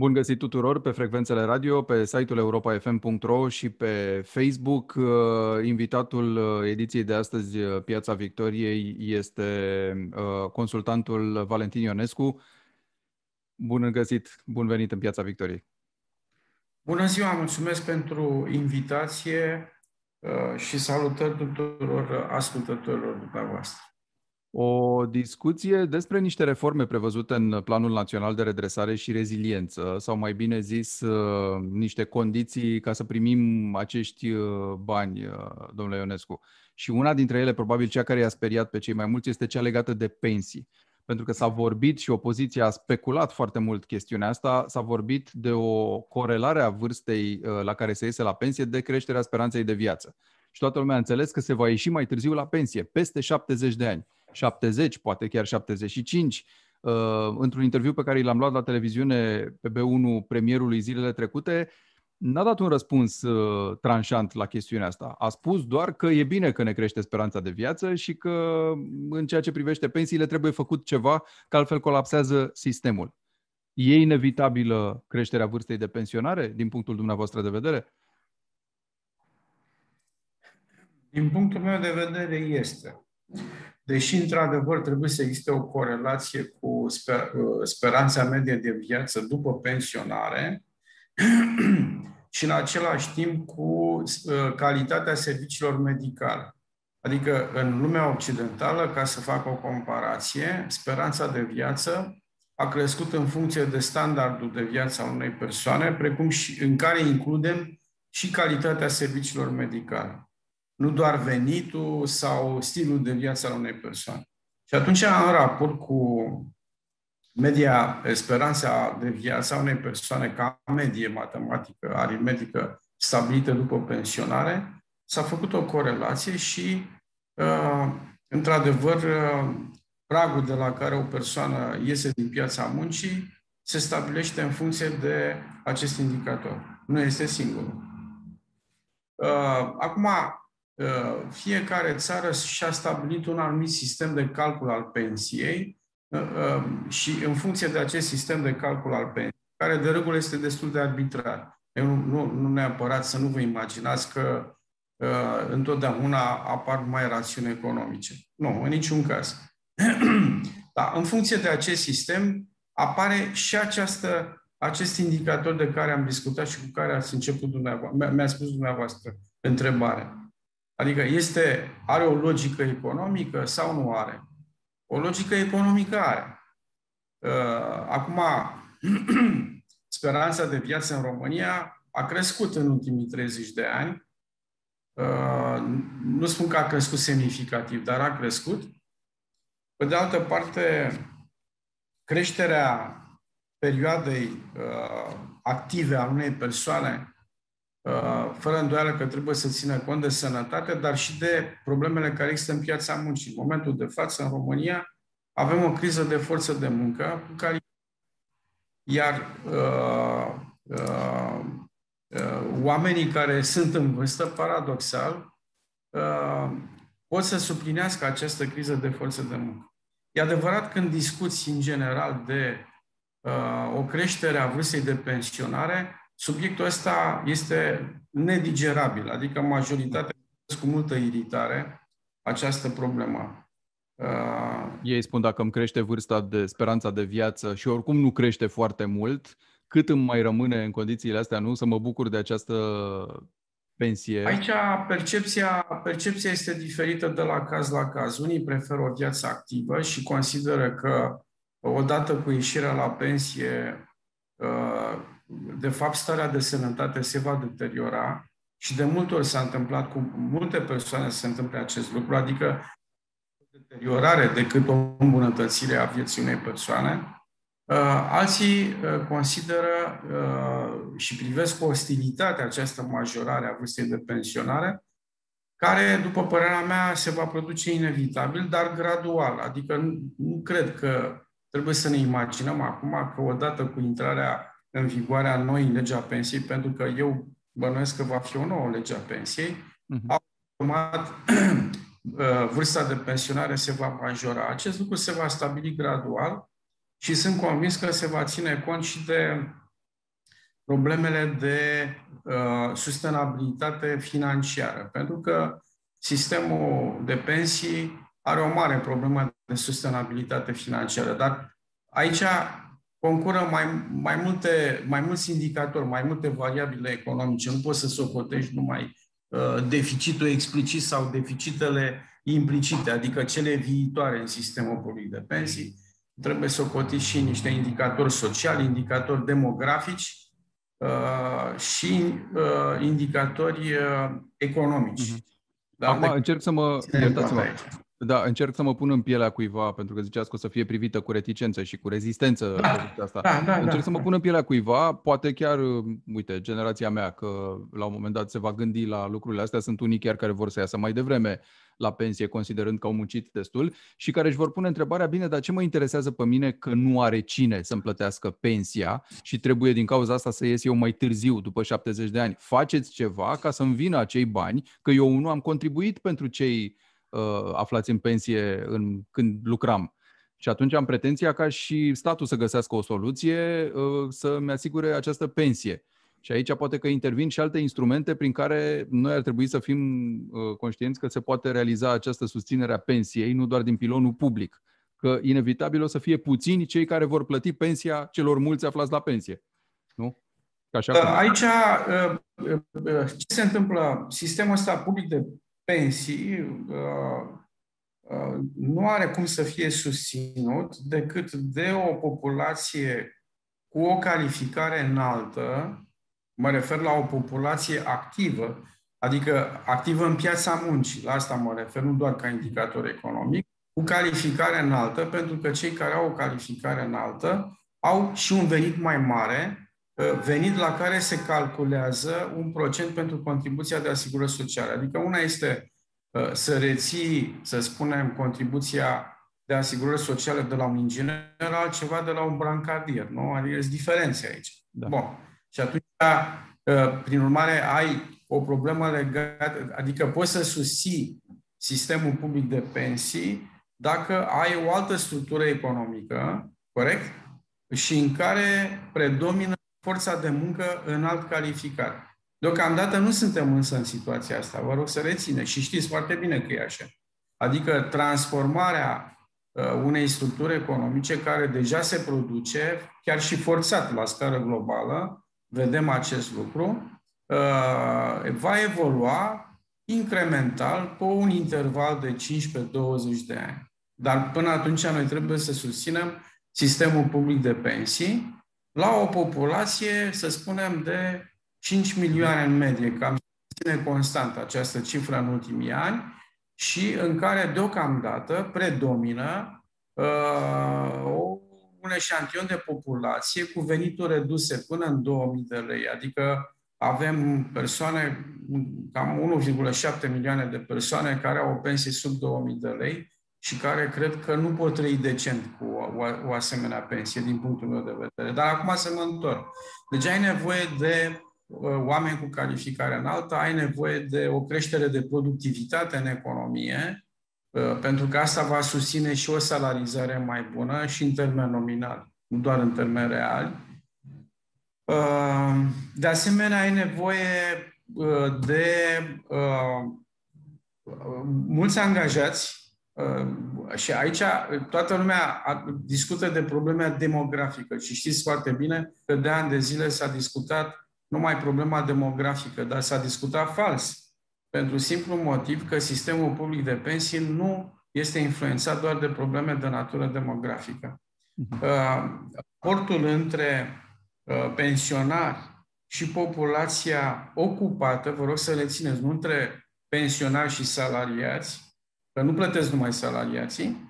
Bun găsit tuturor pe frecvențele radio, pe site-ul europafm.ro și pe Facebook. Uh, invitatul uh, ediției de astăzi, uh, Piața Victoriei, este consultantul Valentin Ionescu. Bun găsit, bun venit în Piața Victoriei. Bună ziua, mulțumesc pentru invitație și salutări tuturor ascultătorilor dumneavoastră o discuție despre niște reforme prevăzute în Planul Național de Redresare și Reziliență, sau mai bine zis, uh, niște condiții ca să primim acești uh, bani, uh, domnule Ionescu. Și una dintre ele, probabil cea care i-a speriat pe cei mai mulți, este cea legată de pensii. Pentru că s-a vorbit și opoziția a speculat foarte mult chestiunea asta, s-a vorbit de o corelare a vârstei la care se iese la pensie de creșterea speranței de viață. Și toată lumea a înțeles că se va ieși mai târziu la pensie, peste 70 de ani. 70, poate chiar 75. Uh, într-un interviu pe care l-am luat la televiziune pe B1 premierului zilele trecute, n-a dat un răspuns uh, tranșant la chestiunea asta. A spus doar că e bine că ne crește speranța de viață și că în ceea ce privește pensiile trebuie făcut ceva, că altfel colapsează sistemul. E inevitabilă creșterea vârstei de pensionare din punctul dumneavoastră de vedere? Din punctul meu de vedere este deși într-adevăr trebuie să existe o corelație cu sper, uh, speranța medie de viață după pensionare și în același timp cu uh, calitatea serviciilor medicale. Adică în lumea occidentală, ca să fac o comparație, speranța de viață a crescut în funcție de standardul de viață al unei persoane, precum și în care includem și calitatea serviciilor medicale nu doar venitul sau stilul de viață al unei persoane. Și atunci, în raport cu media speranța de viață a unei persoane ca medie matematică, aritmetică, stabilită după pensionare, s-a făcut o corelație și, uh, într-adevăr, uh, pragul de la care o persoană iese din piața muncii se stabilește în funcție de acest indicator. Nu este singurul. Uh, acum, Uh, fiecare țară și-a stabilit un anumit sistem de calcul al pensiei uh, um, și în funcție de acest sistem de calcul al pensiei, care de regulă este destul de arbitrar. Eu nu, nu, nu neapărat să nu vă imaginați că uh, întotdeauna apar mai rațiuni economice. Nu, în niciun caz. da, în funcție de acest sistem apare și această, acest indicator de care am discutat și cu care ați început dumneavoastră, mi-a spus dumneavoastră întrebarea. Adică este, are o logică economică sau nu are? O logică economică are. Uh, acum, speranța de viață în România a crescut în ultimii 30 de ani. Uh, nu spun că a crescut semnificativ, dar a crescut. Pe de altă parte, creșterea perioadei uh, active a unei persoane Uh, fără îndoială că trebuie să țină cont de sănătate, dar și de problemele care există în piața muncii. În momentul de față, în România, avem o criză de forță de muncă cu care iar uh, uh, uh, oamenii care sunt în vârstă, paradoxal, uh, pot să suplinească această criză de forță de muncă. E adevărat când discuți în general de uh, o creștere a vârstei de pensionare, subiectul ăsta este nedigerabil, adică majoritatea cu multă iritare această problemă. Uh... Ei spun dacă îmi crește vârsta de speranța de viață și oricum nu crește foarte mult, cât îmi mai rămâne în condițiile astea, nu? Să mă bucur de această pensie? Aici percepția, percepția este diferită de la caz la caz. Unii preferă o viață activă și consideră că odată cu ieșirea la pensie uh, de fapt, starea de sănătate se va deteriora și de multe ori s-a întâmplat cu multe persoane să se întâmple acest lucru, adică o deteriorare decât o îmbunătățire a vieții unei persoane. Uh, alții uh, consideră uh, și privesc cu ostilitate această majorare a vârstei de pensionare, care, după părerea mea, se va produce inevitabil, dar gradual. Adică nu, nu cred că trebuie să ne imaginăm acum că odată cu intrarea în vigoare a noi legea pensiei, pentru că eu bănuiesc că va fi o nouă lege a pensiei, uh-huh. automat uh, vârsta de pensionare se va majora. Acest lucru se va stabili gradual și sunt convins că se va ține cont și de problemele de uh, sustenabilitate financiară, pentru că sistemul de pensii are o mare problemă de sustenabilitate financiară, dar aici concură mai, mai, multe, mai mulți indicatori, mai multe variabile economice. Nu poți să socotești numai uh, deficitul explicit sau deficitele implicite, adică cele viitoare în sistemul public de pensii. Trebuie să socotiți și niște indicatori sociali, indicatori demografici uh, și uh, indicatori uh, economici. Mm-hmm. Da, Acum încerc să mă... Iertați-mă. Da, încerc să mă pun în pielea cuiva, pentru că ziceați că o să fie privită cu reticență și cu rezistență da, asta. Da, da, încerc da. să mă pun în pielea cuiva, poate chiar, uite, generația mea, că la un moment dat se va gândi la lucrurile astea, sunt unii chiar care vor să iasă mai devreme la pensie, considerând că au muncit destul și care își vor pune întrebarea, bine, dar ce mă interesează pe mine că nu are cine să-mi plătească pensia și trebuie din cauza asta să ies eu mai târziu, după 70 de ani. Faceți ceva ca să-mi vină acei bani, că eu nu am contribuit pentru cei uh, aflați în pensie în, când lucram. Și atunci am pretenția ca și statul să găsească o soluție uh, să-mi asigure această pensie. Și aici poate că intervin și alte instrumente prin care noi ar trebui să fim uh, conștienți că se poate realiza această susținere a pensiei, nu doar din pilonul public. Că inevitabil o să fie puțini cei care vor plăti pensia celor mulți aflați la pensie. Nu? Așa cum... Aici, uh, uh, ce se întâmplă? Sistemul ăsta public de pensii nu are cum să fie susținut decât de o populație cu o calificare înaltă, Mă refer la o populație activă, adică activă în piața muncii. La asta mă refer, nu doar ca indicator economic, cu calificare înaltă, pentru că cei care au o calificare înaltă au și un venit mai mare, ă, venit la care se calculează un procent pentru contribuția de asigurări sociale. Adică una este ă, să reții, să spunem, contribuția de asigurări sociale de la un inginer, altceva de la un brancardier, nu? Adică sunt diferențe aici. Da. Bun. Și atunci, uh, prin urmare, ai o problemă legată, adică poți să susții sistemul public de pensii dacă ai o altă structură economică, corect? Și în care predomină forța de muncă înalt calificat. Deocamdată nu suntem însă în situația asta, vă rog să reține și știți foarte bine că e așa. Adică transformarea uh, unei structuri economice care deja se produce, chiar și forțat la scară globală, vedem acest lucru, uh, va evolua incremental pe un interval de 15-20 de ani. Dar până atunci noi trebuie să susținem sistemul public de pensii la o populație, să spunem, de 5 milioane în medie, cam ține constant această cifră în ultimii ani și în care deocamdată predomină uh, o un eșantion de populație cu venituri reduse până în 2000 de lei, adică avem persoane, cam 1,7 milioane de persoane care au o pensie sub 2000 de lei și care cred că nu pot trăi decent cu o, o asemenea pensie, din punctul meu de vedere. Dar acum să mă întorc. Deci ai nevoie de uh, oameni cu calificare înaltă, ai nevoie de o creștere de productivitate în economie, Uh, pentru că asta va susține și o salarizare mai bună și în termen nominal, nu doar în termen real. Uh, de asemenea, ai nevoie uh, de mulți angajați și aici toată lumea discută de problema demografică și știți foarte bine că de ani de zile s-a discutat numai problema demografică, dar s-a discutat fals pentru simplu motiv că sistemul public de pensii nu este influențat doar de probleme de natură demografică. Mhm. Uh, raportul între uh, pensionari și populația ocupată, vă rog să le țineți, nu între pensionari și salariați, că nu plătesc numai salariații,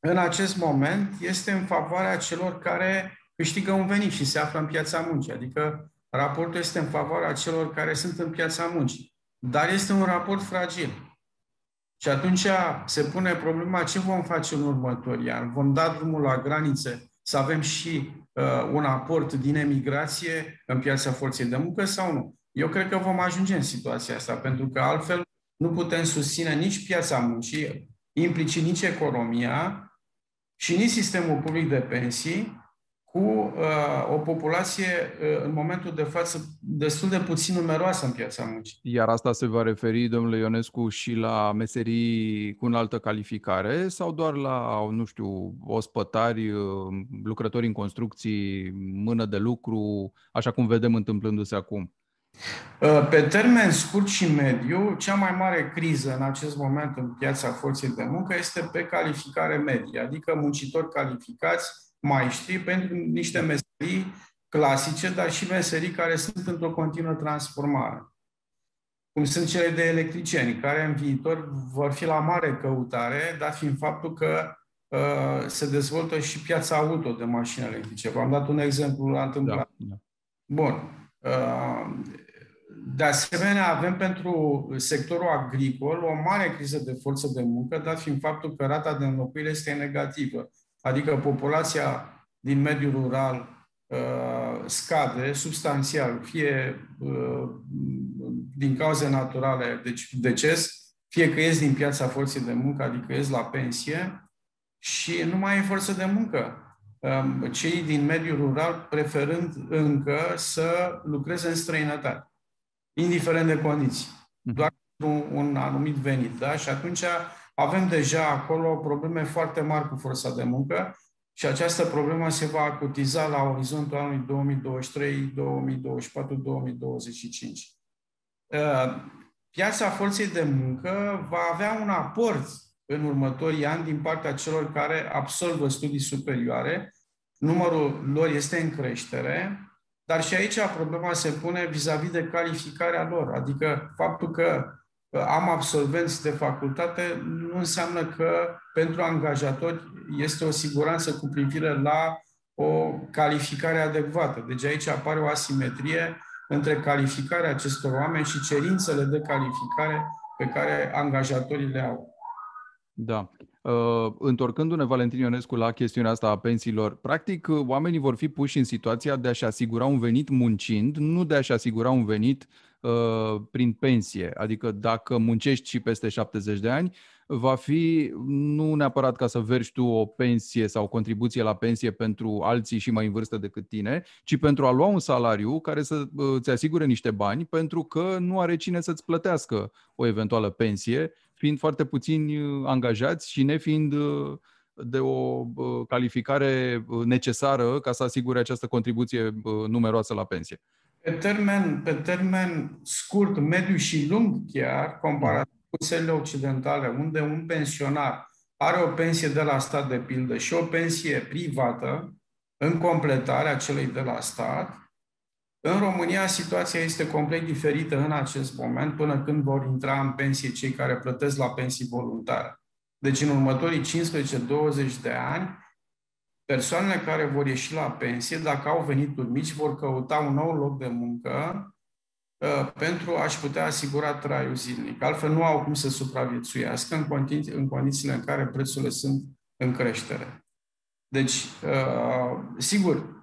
în acest moment este în favoarea celor care câștigă un venit și se află în piața muncii. Adică raportul este în favoarea celor care sunt în piața muncii. Dar este un raport fragil. Și atunci se pune problema ce vom face în următorii ani. Vom da drumul la granițe să avem și uh, un aport din emigrație în piața forței de muncă sau nu? Eu cred că vom ajunge în situația asta, pentru că altfel nu putem susține nici piața muncii, implicit nici economia și nici sistemul public de pensii, cu uh, o populație uh, în momentul de față destul de puțin numeroasă în piața muncii. Iar asta se va referi, domnule Ionescu, și la meserii cu înaltă calificare sau doar la, nu știu, ospătari, uh, lucrători în construcții, mână de lucru, așa cum vedem întâmplându-se acum? Uh, pe termen scurt și mediu, cea mai mare criză în acest moment în piața forței de muncă este pe calificare medie, adică muncitori calificați maestri pentru niște meserii clasice, dar și meserii care sunt într-o continuă transformare. Cum sunt cele de electricieni, care în viitor vor fi la mare căutare, dat fiind faptul că uh, se dezvoltă și piața auto de mașini electrice. V-am dat un exemplu la întâmplat. Da, da. Bun. Uh, de asemenea, avem pentru sectorul agricol o mare criză de forță de muncă, dat fiind faptul că rata de înlocuire este negativă adică populația din mediul rural uh, scade substanțial, fie uh, din cauze naturale, deci deces, fie că ies din piața forței de muncă, adică ies la pensie, și nu mai e forță de muncă. Um, cei din mediul rural preferând încă să lucreze în străinătate, indiferent de condiții, mhm. doar un, un anumit venit. Da? Și atunci avem deja acolo probleme foarte mari cu forța de muncă și această problemă se va acutiza la orizontul anului 2023, 2024, 2025. Piața forței de muncă va avea un aport în următorii ani din partea celor care absolvă studii superioare. Numărul lor este în creștere, dar și aici problema se pune vis-a-vis de calificarea lor, adică faptul că am absolvenți de facultate, nu înseamnă că pentru angajatori este o siguranță cu privire la o calificare adecvată. Deci aici apare o asimetrie între calificarea acestor oameni și cerințele de calificare pe care angajatorii le au. Da. Uh, întorcându-ne, Valentin Ionescu, la chestiunea asta a pensiilor, practic, oamenii vor fi puși în situația de a-și asigura un venit muncind, nu de a-și asigura un venit uh, Uh, prin pensie. Adică dacă muncești și peste 70 de ani, va fi nu neapărat ca să vergi tu o pensie sau o contribuție la pensie pentru alții și mai în vârstă decât tine, ci pentru a lua un salariu care să uh, îți asigure niște bani pentru că nu are cine să-ți plătească o eventuală pensie, fiind foarte puțini uh, angajați și nefiind de o calificare necesară ca să asigure această contribuție numeroasă la pensie. Pe termen, pe termen scurt, mediu și lung chiar, comparat cu țările occidentale, unde un pensionar are o pensie de la stat de pildă și o pensie privată, în completarea celei de la stat, în România situația este complet diferită în acest moment, până când vor intra în pensie cei care plătesc la pensii voluntare. Deci în următorii 15-20 de ani, persoanele care vor ieși la pensie, dacă au venituri mici, vor căuta un nou loc de muncă uh, pentru a-și putea asigura traiul zilnic. Altfel nu au cum să supraviețuiască în, condi- în condițiile în care prețurile sunt în creștere. Deci, uh, sigur, uh,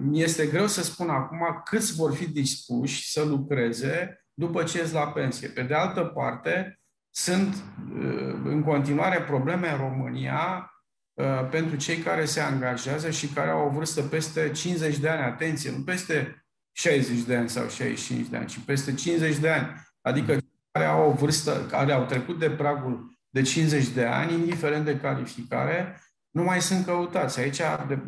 mi este greu să spun acum câți vor fi dispuși să lucreze după ce ies la pensie. Pe de altă parte, sunt uh, în continuare probleme în România Uh, pentru cei care se angajează și care au o vârstă peste 50 de ani. Atenție, nu peste 60 de ani sau 65 de ani, ci peste 50 de ani. Adică care au o vârstă, care au trecut de pragul de 50 de ani, indiferent de calificare, nu mai sunt căutați. Aici, de,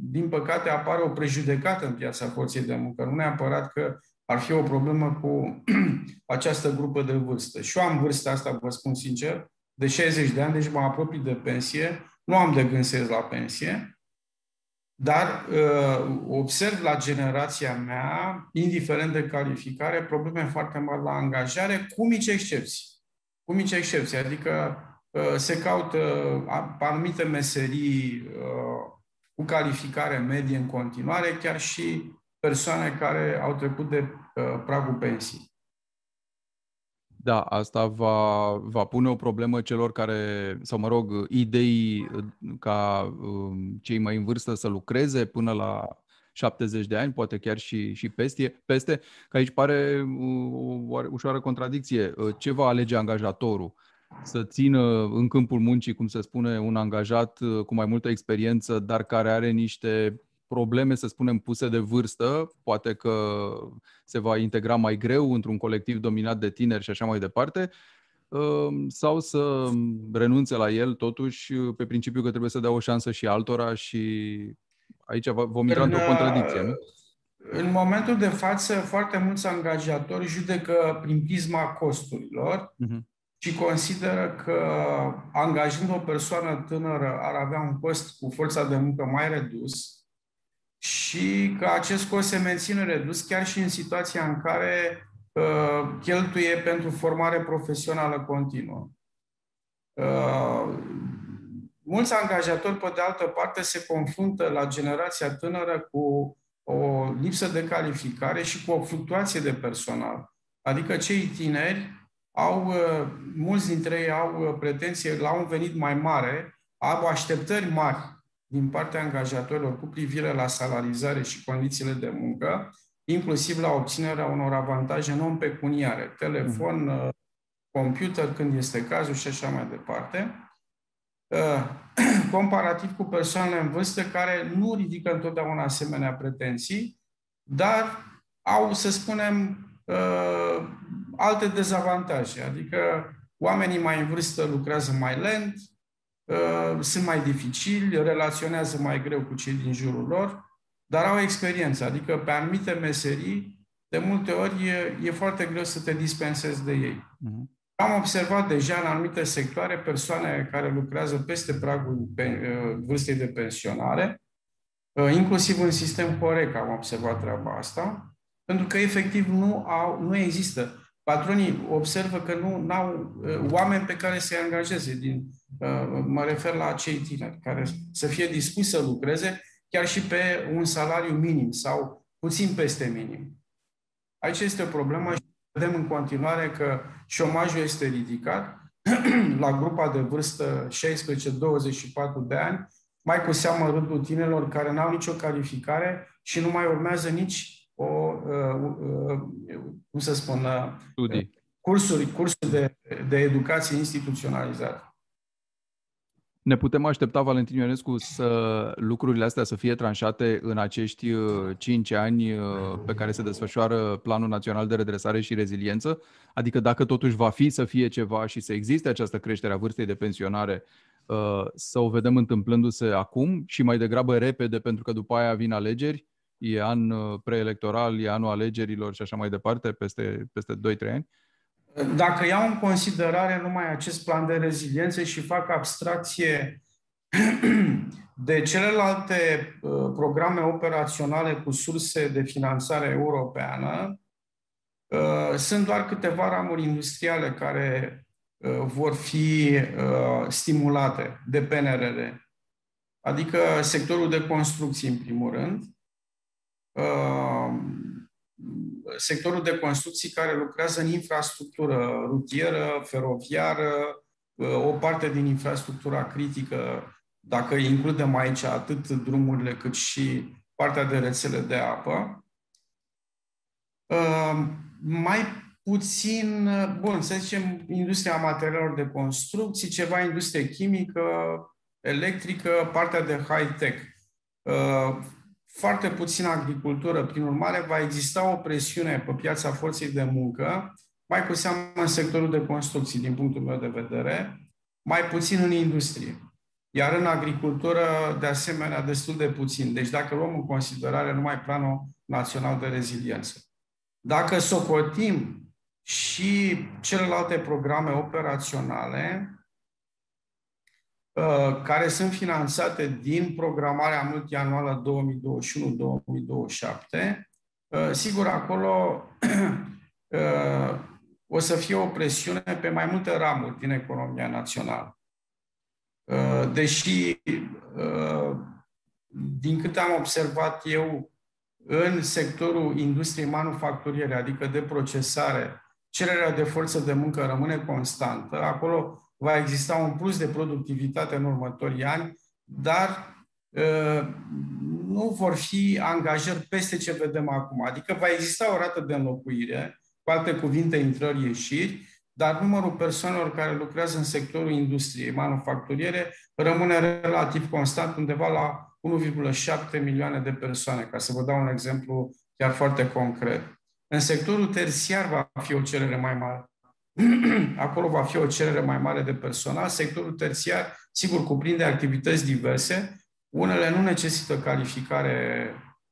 din păcate, apare o prejudecată în piața forței de muncă. Nu neapărat că ar fi o problemă cu această grupă de vârstă. Și eu am vârsta asta, vă spun sincer, de 60 de ani, deci mă apropii de pensie nu am de gând să ies la pensie, dar uh, observ la generația mea, indiferent de calificare, probleme foarte mari la angajare, cu mici excepții. Cu mici excepții, adică uh, se caută anumite meserii uh, cu calificare medie în continuare, chiar și persoane care au trecut de uh, pragul pensii. Da, asta va, va pune o problemă celor care, sau mă rog, idei ca um, cei mai în vârstă să lucreze până la 70 de ani, poate chiar și, și peste, peste, că aici pare o ușoară contradicție. Ce va alege angajatorul? Să țină în câmpul muncii, cum se spune, un angajat cu mai multă experiență, dar care are niște probleme, să spunem, puse de vârstă, poate că se va integra mai greu într-un colectiv dominat de tineri și așa mai departe, um, sau să renunțe la el totuși pe principiu că trebuie să dea o șansă și altora și aici vom intra în, într-o contradicție, nu? În momentul de față, foarte mulți angajatori judecă prin prisma costurilor uh-huh. Și consideră că angajând o persoană tânără ar avea un cost cu forța de muncă mai redus și că acest cost se menține redus chiar și în situația în care uh, cheltuie pentru formare profesională continuă. Uh, mulți angajatori, pe de altă parte, se confruntă la generația tânără cu o lipsă de calificare și cu o fluctuație de personal. Adică cei tineri au, uh, mulți dintre ei au uh, pretenție la un venit mai mare, au așteptări mari din partea angajatorilor cu privire la salarizare și condițiile de muncă, inclusiv la obținerea unor avantaje non-pecuniare, telefon, mm. computer când este cazul și așa mai departe, uh, comparativ cu persoanele în vârstă care nu ridică întotdeauna asemenea pretenții, dar au, să spunem, uh, alte dezavantaje. Adică oamenii mai în vârstă lucrează mai lent, Uh, sunt mai dificili, relaționează mai greu cu cei din jurul lor, dar au experiență. Adică pe anumite meserii, de multe ori e, e foarte greu să te dispensezi de ei. Uh-huh. Am observat deja în anumite sectoare persoane care lucrează peste pragul pe, uh, vârstei de pensionare, uh, inclusiv în sistem corect am observat treaba asta, pentru că efectiv nu, au, nu există Patronii observă că nu au uh, oameni pe care să-i angajeze. Din, uh, mă refer la cei tineri, care să fie dispuși să lucreze chiar și pe un salariu minim sau puțin peste minim. Aici este o problemă și vedem în continuare că șomajul este ridicat la grupa de vârstă 16-24 de ani, mai cu seamă rândul tinerilor care n-au nicio calificare și nu mai urmează nici o, uh, uh, cum să spun, uh, Studii. cursuri, cursuri de, de educație instituționalizată. Ne putem aștepta, Valentin Ionescu, să lucrurile astea să fie tranșate în acești 5 ani pe care se desfășoară Planul Național de Redresare și Reziliență? Adică dacă totuși va fi să fie ceva și să existe această creștere a vârstei de pensionare, să o vedem întâmplându-se acum și mai degrabă repede, pentru că după aia vin alegeri, e an uh, preelectoral, e anul alegerilor și așa mai departe, peste, peste 2-3 ani? Dacă iau în considerare numai acest plan de reziliență și fac abstracție de celelalte uh, programe operaționale cu surse de finanțare europeană, uh, sunt doar câteva ramuri industriale care vor fi stimulate de PNRR. Adică sectorul de construcții, în primul rând, Ehm, sectorul de construcții care lucrează în infrastructură rutieră, feroviară, o parte din infrastructura critică, dacă includem aici atât drumurile cât și partea de rețele de apă. Ehm, mai puțin, bun, să zicem, industria materialelor de construcții, ceva industrie chimică, electrică, partea de high-tech. Ehm, foarte puțină agricultură, prin urmare va exista o presiune pe piața forței de muncă, mai cu seamă în sectorul de construcții, din punctul meu de vedere, mai puțin în industrie. Iar în agricultură, de asemenea, destul de puțin. Deci dacă luăm în considerare numai Planul Național de Reziliență. Dacă socotim și celelalte programe operaționale, Uh, care sunt finanțate din programarea multianuală 2021-2027. Uh, sigur, acolo uh, o să fie o presiune pe mai multe ramuri din economia națională. Deși, din câte am observat eu, în sectorul industriei manufacturiere, adică de procesare cererea de forță de muncă rămâne constantă, acolo va exista un plus de productivitate în următorii ani, dar uh, nu vor fi angajări peste ce vedem acum. Adică va exista o rată de înlocuire, cu alte cuvinte, intrări-ieșiri, dar numărul persoanelor care lucrează în sectorul industriei manufacturiere rămâne relativ constant, undeva la 1,7 milioane de persoane, ca să vă dau un exemplu chiar foarte concret. În sectorul terțiar va fi o cerere mai mare. Acolo va fi o cerere mai mare de personal. Sectorul terțiar, sigur, cuprinde activități diverse. Unele nu necesită calificare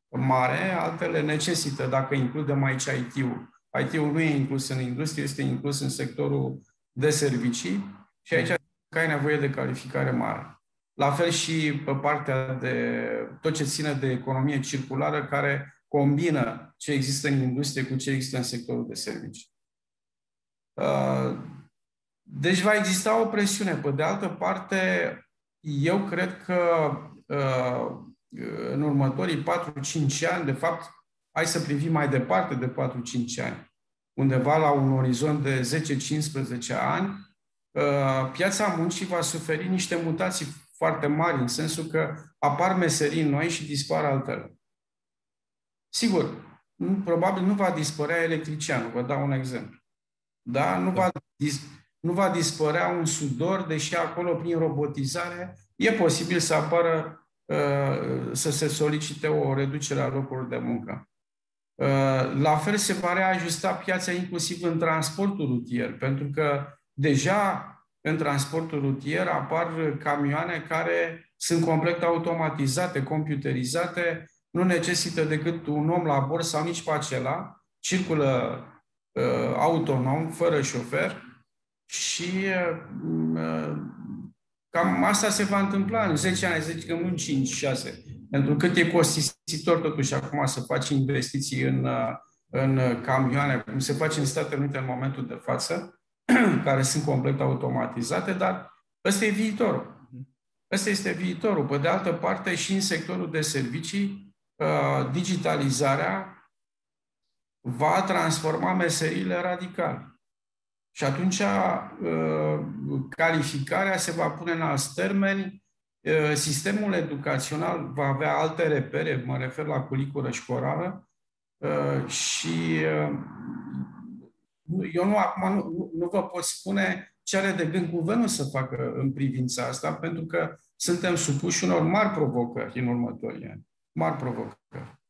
mare, altele necesită, dacă includem aici IT-ul. IT-ul nu e inclus în industrie, este inclus în sectorul de servicii și aici ai nevoie de calificare mare. La fel și pe partea de tot ce ține de economie circulară, care combină ce există în industrie cu ce există în sectorul de servicii. Uh, deci va exista o presiune. Pe de altă parte, eu cred că uh, în următorii 4-5 ani, de fapt, hai să privim mai departe de 4-5 ani, undeva la un orizont de 10-15 ani, uh, piața muncii va suferi niște mutații foarte mari, în sensul că apar meserii noi și dispar altele. Sigur, nu, probabil nu va dispărea electricianul, vă dau un exemplu. Da? Nu, va, dis, nu va dispărea un sudor, deși acolo, prin robotizare, e posibil să apară, uh, să se solicite o reducere a locurilor de muncă. Uh, la fel se va reajusta piața inclusiv în transportul rutier, pentru că deja în transportul rutier apar camioane care sunt complet automatizate, computerizate, nu necesită decât un om la bord sau nici pe acela, circulă uh, autonom, fără șofer și uh, cam asta se va întâmpla în 10 ani, zic că nu 5-6. Pentru cât e costisitor totuși acum să faci investiții în, uh, în camioane, cum se face în Statele Unite în momentul de față, care sunt complet automatizate, dar ăsta e viitorul. Ăsta este viitorul. Pe de altă parte, și în sectorul de servicii, uh, digitalizarea va transforma meseriile radical. Și atunci uh, calificarea se va pune în alți termeni, uh, sistemul educațional va avea alte repere, mă refer la culicură școlară, și eu nu, acum nu, nu vă pot spune ce are de gând guvernul să facă în privința asta, pentru că suntem supuși unor mari provocări în următorii ani. Mari provocări.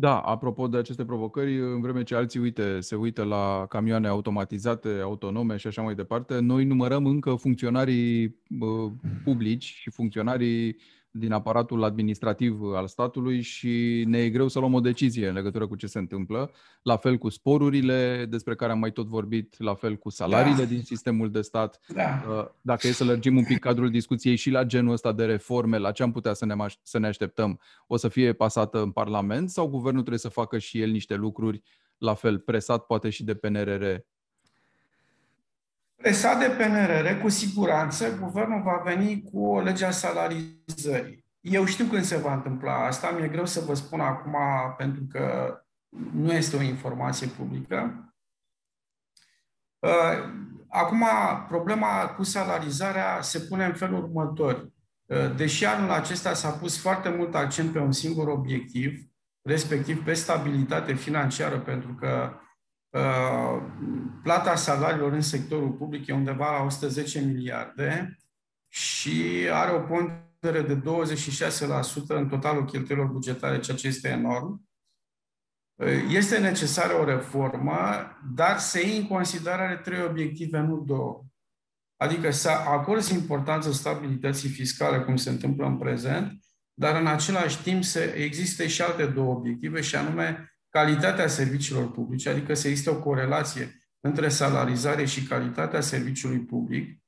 Da, apropo de aceste provocări, în vreme ce alții uite, se uită la camioane automatizate, autonome și așa mai departe, noi numărăm încă funcționarii uh, publici și funcționarii din aparatul administrativ al statului și ne e greu să luăm o decizie în legătură cu ce se întâmplă. La fel cu sporurile despre care am mai tot vorbit, la fel cu salariile da. din sistemul de stat. Da. Uh, dacă e să lărgim un pic cadrul discuției și la genul ăsta de reforme, la ce am putea să ne, să ne așteptăm? O să fie pasată în Parlament sau guvernul trebuie să facă și el niște lucruri la fel presat poate și de PNRR Presat de PNRR, cu siguranță, guvernul va veni cu o lege a salarizării. Eu știu când se va întâmpla asta, mi-e greu să vă spun acum pentru că nu este o informație publică. Uh, acum, problema cu salarizarea se pune în felul următor. Uh, deși anul acesta s-a pus foarte mult accent pe un singur obiectiv, respectiv pe stabilitate financiară, pentru că Uh, plata salariilor în sectorul public e undeva la 110 miliarde și are o pondere de 26% în totalul cheltuielor bugetare, ceea ce este enorm. Uh, este necesară o reformă, dar se iei în considerare trei obiective, nu două. Adică să acorzi importanță stabilității fiscale, cum se întâmplă în prezent, dar în același timp să existe și alte două obiective, și anume calitatea serviciilor publice, adică să existe o corelație între salarizare și calitatea serviciului public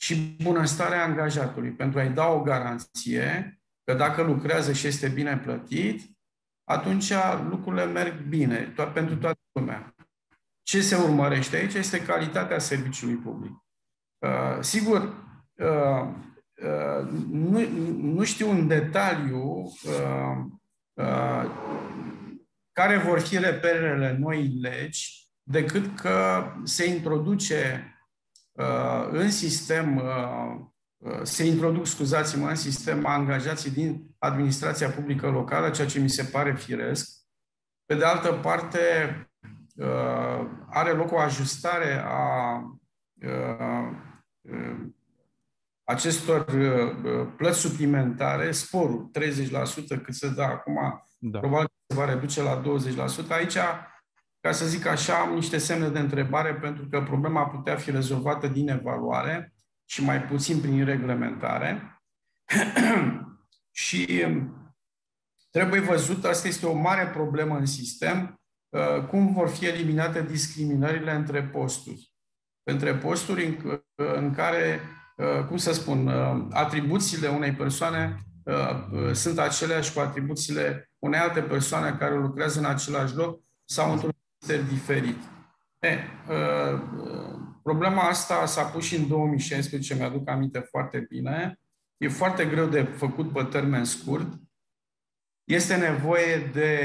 și bunăstarea angajatului, pentru a-i da o garanție că dacă lucrează și este bine plătit, atunci lucrurile merg bine to- pentru toată lumea. Ce se urmărește aici este calitatea serviciului public. Uh, sigur, uh, uh, nu, nu știu în detaliu uh, uh, care vor fi reperele noi legi, decât că se introduce uh, în sistem, uh, uh, se introduc, scuzați-mă, în sistem angajații din administrația publică locală, ceea ce mi se pare firesc. Pe de altă parte, uh, are loc o ajustare a uh, uh, acestor uh, plăți suplimentare, sporul, 30% cât se dă acum, da. probabil se va reduce la 20%. Aici ca să zic așa, am niște semne de întrebare pentru că problema putea fi rezolvată din evaluare și mai puțin prin reglementare. și trebuie văzut, asta este o mare problemă în sistem, uh, cum vor fi eliminate discriminările între posturi. Între posturi în, uh, în care, uh, cum să spun, atribuțiile unei persoane sunt aceleași cu atribuțiile unei alte persoane care lucrează în același loc sau într-un diferit. E, uh, problema asta s-a pus și în 2016, mi-aduc aminte foarte bine. E foarte greu de făcut pe termen scurt. Este nevoie de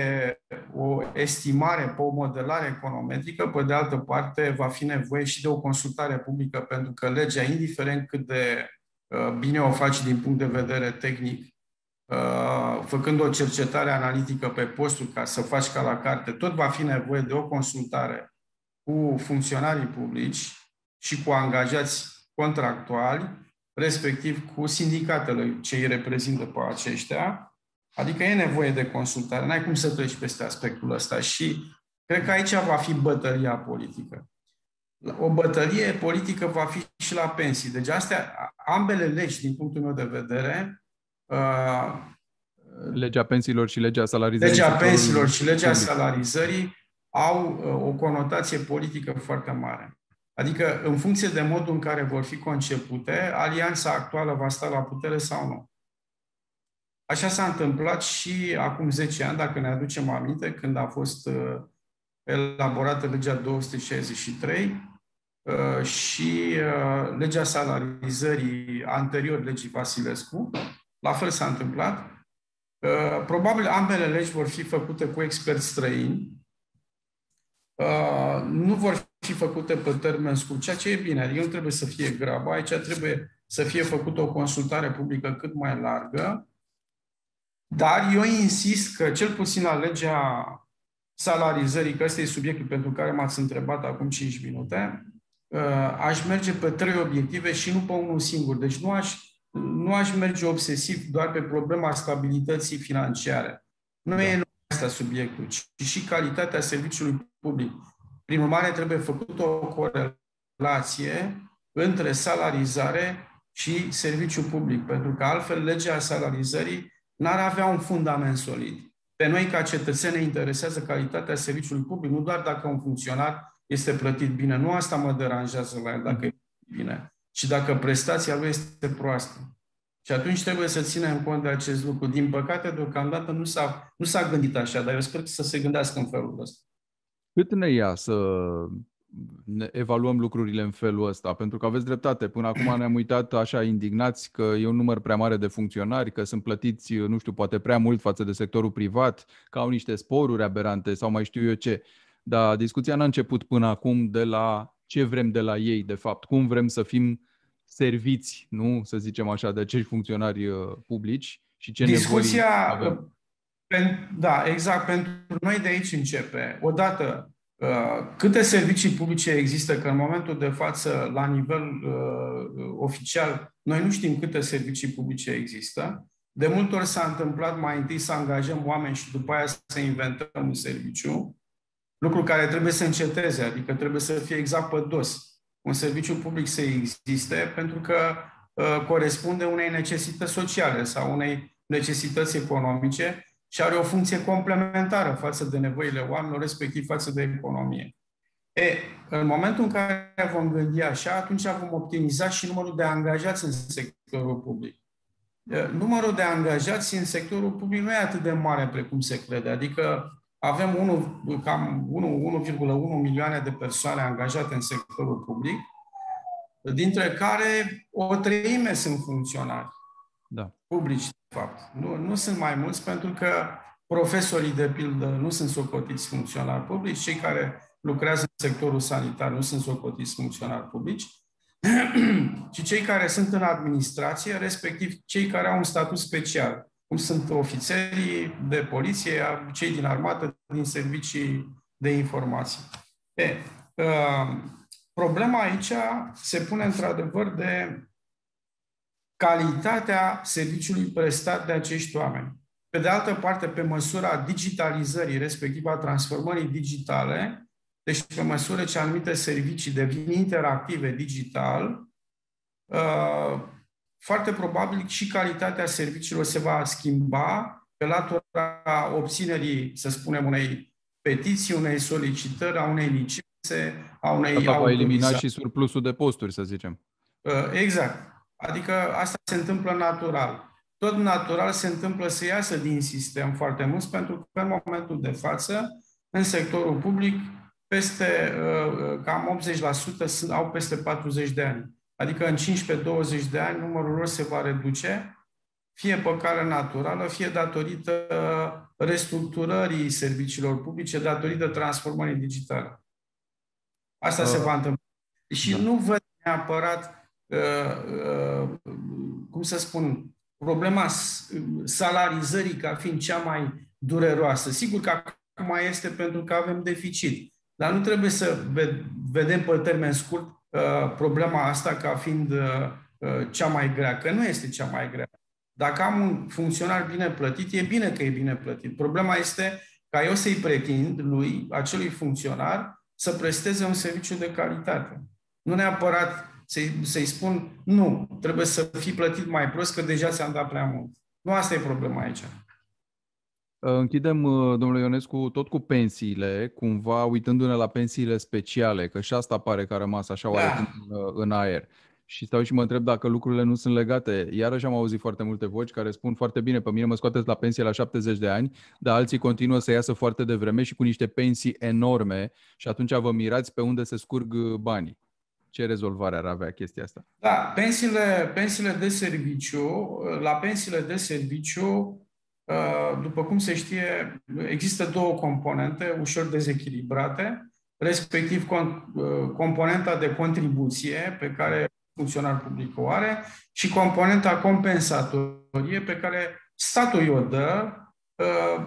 o estimare, pe o modelare econometrică, pe de altă parte va fi nevoie și de o consultare publică, pentru că legea, indiferent cât de uh, bine o faci din punct de vedere tehnic, Uh, făcând o cercetare analitică pe posturi ca să faci ca la carte, tot va fi nevoie de o consultare cu funcționarii publici și cu angajați contractuali, respectiv cu sindicatele ce îi reprezintă pe aceștia. Adică e nevoie de consultare. N-ai cum să treci peste aspectul ăsta și cred că aici va fi bătălia politică. O bătălie politică va fi și la pensii. Deci astea, ambele legi, din punctul meu de vedere, Uh, legea pensiilor și legea salarizării. Legea pensiilor și legea public. salarizării au uh, o conotație politică foarte mare. Adică, în funcție de modul în care vor fi concepute, alianța actuală va sta la putere sau nu. Așa s-a întâmplat și acum 10 ani, dacă ne aducem aminte, când a fost uh, elaborată legea 263 și legea salarizării anterior legii Vasilescu, la fel s-a întâmplat. Uh, probabil ambele legi vor fi făcute cu experți străini. Uh, nu vor fi făcute pe termen scurt, ceea ce e bine. Adică nu trebuie să fie grabă. Aici trebuie să fie făcută o consultare publică cât mai largă. Dar eu insist că, cel puțin la legea salarizării, că ăsta e subiectul pentru care m-ați întrebat acum 5 minute, uh, aș merge pe trei obiective și nu pe unul singur. Deci nu aș nu aș merge obsesiv doar pe problema stabilității financiare. Nu da. e asta subiectul, ci și calitatea serviciului public. Prin urmare, trebuie făcută o corelație între salarizare și serviciu public, pentru că altfel legea salarizării n-ar avea un fundament solid. Pe noi, ca cetățeni, ne interesează calitatea serviciului public, nu doar dacă un funcționar este plătit bine. Nu asta mă deranjează la el, dacă e bine și dacă prestația lui este proastă. Și atunci trebuie să ținem cont de acest lucru. Din păcate, deocamdată nu s-a, nu s-a gândit așa, dar eu sper să se gândească în felul ăsta. Cât ne ia să ne evaluăm lucrurile în felul ăsta? Pentru că aveți dreptate. Până acum ne-am uitat așa indignați că e un număr prea mare de funcționari, că sunt plătiți, nu știu, poate prea mult față de sectorul privat, că au niște sporuri aberante sau mai știu eu ce. Dar discuția n-a început până acum de la ce vrem de la ei, de fapt, cum vrem să fim serviți, nu, să zicem așa, de acești funcționari uh, publici și ce Discuția, avem. da, exact, pentru noi de aici începe. Odată, uh, câte servicii publice există, că în momentul de față, la nivel uh, oficial, noi nu știm câte servicii publice există. De multe ori s-a întâmplat mai întâi să angajăm oameni și după aia să inventăm un serviciu lucru care trebuie să înceteze, adică trebuie să fie exact pe dos. Un serviciu public să existe pentru că uh, corespunde unei necesități sociale sau unei necesități economice și are o funcție complementară față de nevoile oamenilor, respectiv față de economie. E, în momentul în care vom gândi așa, atunci vom optimiza și numărul de angajați în sectorul public. Numărul de angajați în sectorul public nu e atât de mare precum se crede. Adică avem 1, cam 1,1 milioane de persoane angajate în sectorul public, dintre care o treime sunt funcționari da. publici, de fapt. Nu, nu sunt mai mulți, pentru că profesorii, de pildă, nu sunt socotiți funcționari publici, cei care lucrează în sectorul sanitar, nu sunt socotiți funcționari publici, ci cei care sunt în administrație, respectiv cei care au un statut special, cum sunt ofițerii de poliție, cei din armată, din servicii de informații. E, uh, problema aici se pune într-adevăr de calitatea serviciului prestat de acești oameni. Pe de altă parte, pe măsura digitalizării, respectiv a transformării digitale, deci pe măsură ce anumite servicii devin interactive digital, uh, foarte probabil și calitatea serviciilor se va schimba pe latura obținerii, să spunem, unei petiții, unei solicitări, a unei licențe, a unei Asta va elimina și surplusul de posturi, să zicem. Uh, exact. Adică asta se întâmplă natural. Tot natural se întâmplă să iasă din sistem foarte mult, pentru că în momentul de față, în sectorul public, peste uh, cam 80% sunt, au peste 40 de ani. Adică în 15-20 de ani numărul lor se va reduce, fie pe cale naturală, fie datorită restructurării serviciilor publice, datorită transformării digitale. Asta uh, se va întâmpla. Și da. nu văd neapărat, uh, uh, cum să spun, problema salarizării ca fiind cea mai dureroasă. Sigur că acum este pentru că avem deficit. Dar nu trebuie să vedem pe termen scurt uh, problema asta ca fiind uh, uh, cea mai grea, că nu este cea mai grea. Dacă am un funcționar bine plătit, e bine că e bine plătit. Problema este ca eu să-i pretind lui, acelui funcționar, să presteze un serviciu de calitate. Nu neapărat să-i, să spun, nu, trebuie să fii plătit mai prost, că deja ți-am dat prea mult. Nu asta e problema aici. Închidem, uh, domnule Ionescu, tot cu pensiile, cumva uitându-ne la pensiile speciale, că și asta pare că a rămas așa da. în, uh, în aer. Și stau și mă întreb dacă lucrurile nu sunt legate. Iarăși am auzit foarte multe voci care spun foarte bine, pe mine mă scoateți la pensie la 70 de ani, dar alții continuă să iasă foarte devreme și cu niște pensii enorme și atunci vă mirați pe unde se scurg uh, banii. Ce rezolvare ar avea chestia asta? Da, pensiile, pensiile de serviciu, la pensiile de serviciu Uh, după cum se știe, există două componente ușor dezechilibrate, respectiv uh, componenta de contribuție pe care funcționar public o are și componenta compensatorie pe care statul o dă uh,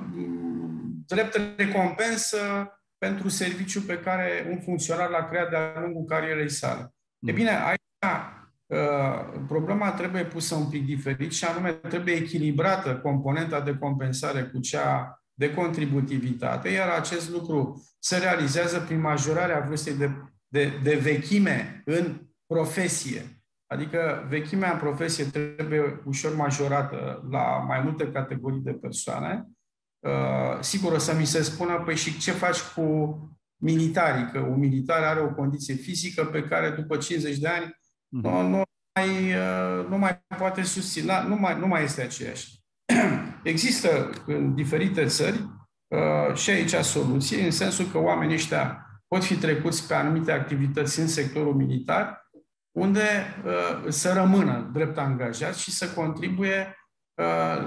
drept recompensă pentru serviciu pe care un funcționar l-a creat de-a lungul carierei sale. Mm. E bine, aici problema trebuie pusă un pic diferit și anume trebuie echilibrată componenta de compensare cu cea de contributivitate, iar acest lucru se realizează prin majorarea vârstei de, de, de vechime în profesie. Adică vechimea în profesie trebuie ușor majorată la mai multe categorii de persoane. Uh, sigur, o să mi se spună, păi și ce faci cu militarii? Că un militar are o condiție fizică pe care după 50 de ani nu, mhm. nu, mai, uh, nu mai poate susține, nu mai, nu mai este aceeași. Există în diferite țări uh, și aici soluții, în sensul că oamenii ăștia pot fi trecuți pe anumite activități în sectorul militar, unde uh, să rămână drept angajați și să contribuie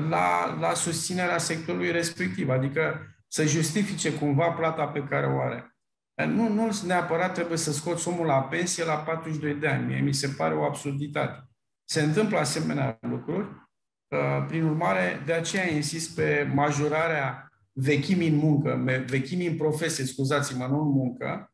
la, la susținerea sectorului respectiv, adică să justifice cumva plata pe care o are. Nu, nu neapărat trebuie să scoți omul la pensie la 42 de ani. Mie mi se pare o absurditate. Se întâmplă asemenea lucruri. Uh, prin urmare, de aceea insist pe majorarea vechimii în muncă, vechimii în profesie, scuzați-mă, nu în muncă.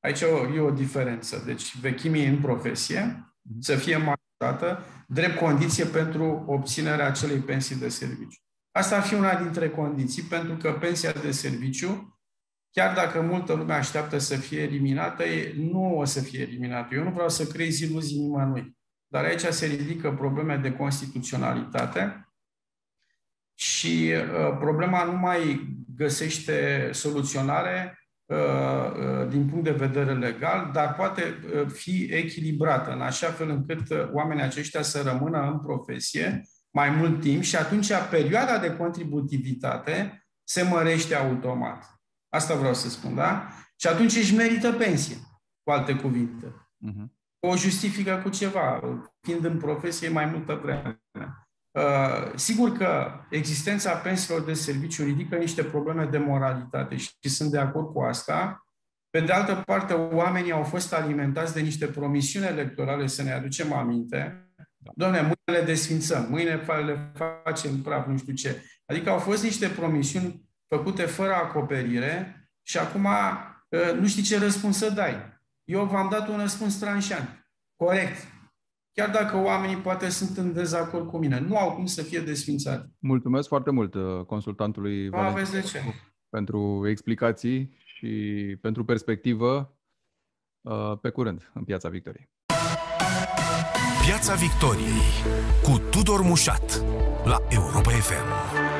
Aici e o diferență. Deci vechimii în profesie mhm. să fie majorată drept condiție pentru obținerea acelei pensii de serviciu. Asta ar fi una dintre condiții, pentru că pensia de serviciu chiar dacă multă lume așteaptă să fie eliminată, nu o să fie eliminată. Eu nu vreau să creez iluzii nimănui. Dar aici se ridică probleme de constituționalitate și uh, problema nu mai găsește soluționare uh, uh, din punct de vedere legal, dar poate uh, fi echilibrată în așa fel încât uh, oamenii aceștia să rămână în profesie mai mult timp și atunci perioada de contributivitate se mărește automat. Asta vreau să spun, da? Și atunci își merită pensie, cu alte cuvinte. Uh-huh. O justifică cu ceva, fiind în profesie mai multă vreme. Uh, sigur că existența pensiilor de serviciu ridică niște probleme de moralitate și sunt de acord cu asta, Pe de altă parte, oamenii au fost alimentați de niște promisiuni electorale, să ne aducem aminte. Doamne, mâine le desfințăm, mâine le facem praf, nu știu ce. Adică au fost niște promisiuni făcute fără acoperire și acum ă, nu știi ce răspuns să dai. Eu v-am dat un răspuns tranșant, corect. Chiar dacă oamenii poate sunt în dezacord cu mine, nu au cum să fie desfințate. Mulțumesc foarte mult ă, consultantului Valentin pentru explicații și pentru perspectivă. Ă, pe curând în Piața Victoriei. Piața Victoriei cu Tudor Mușat la Europa FM.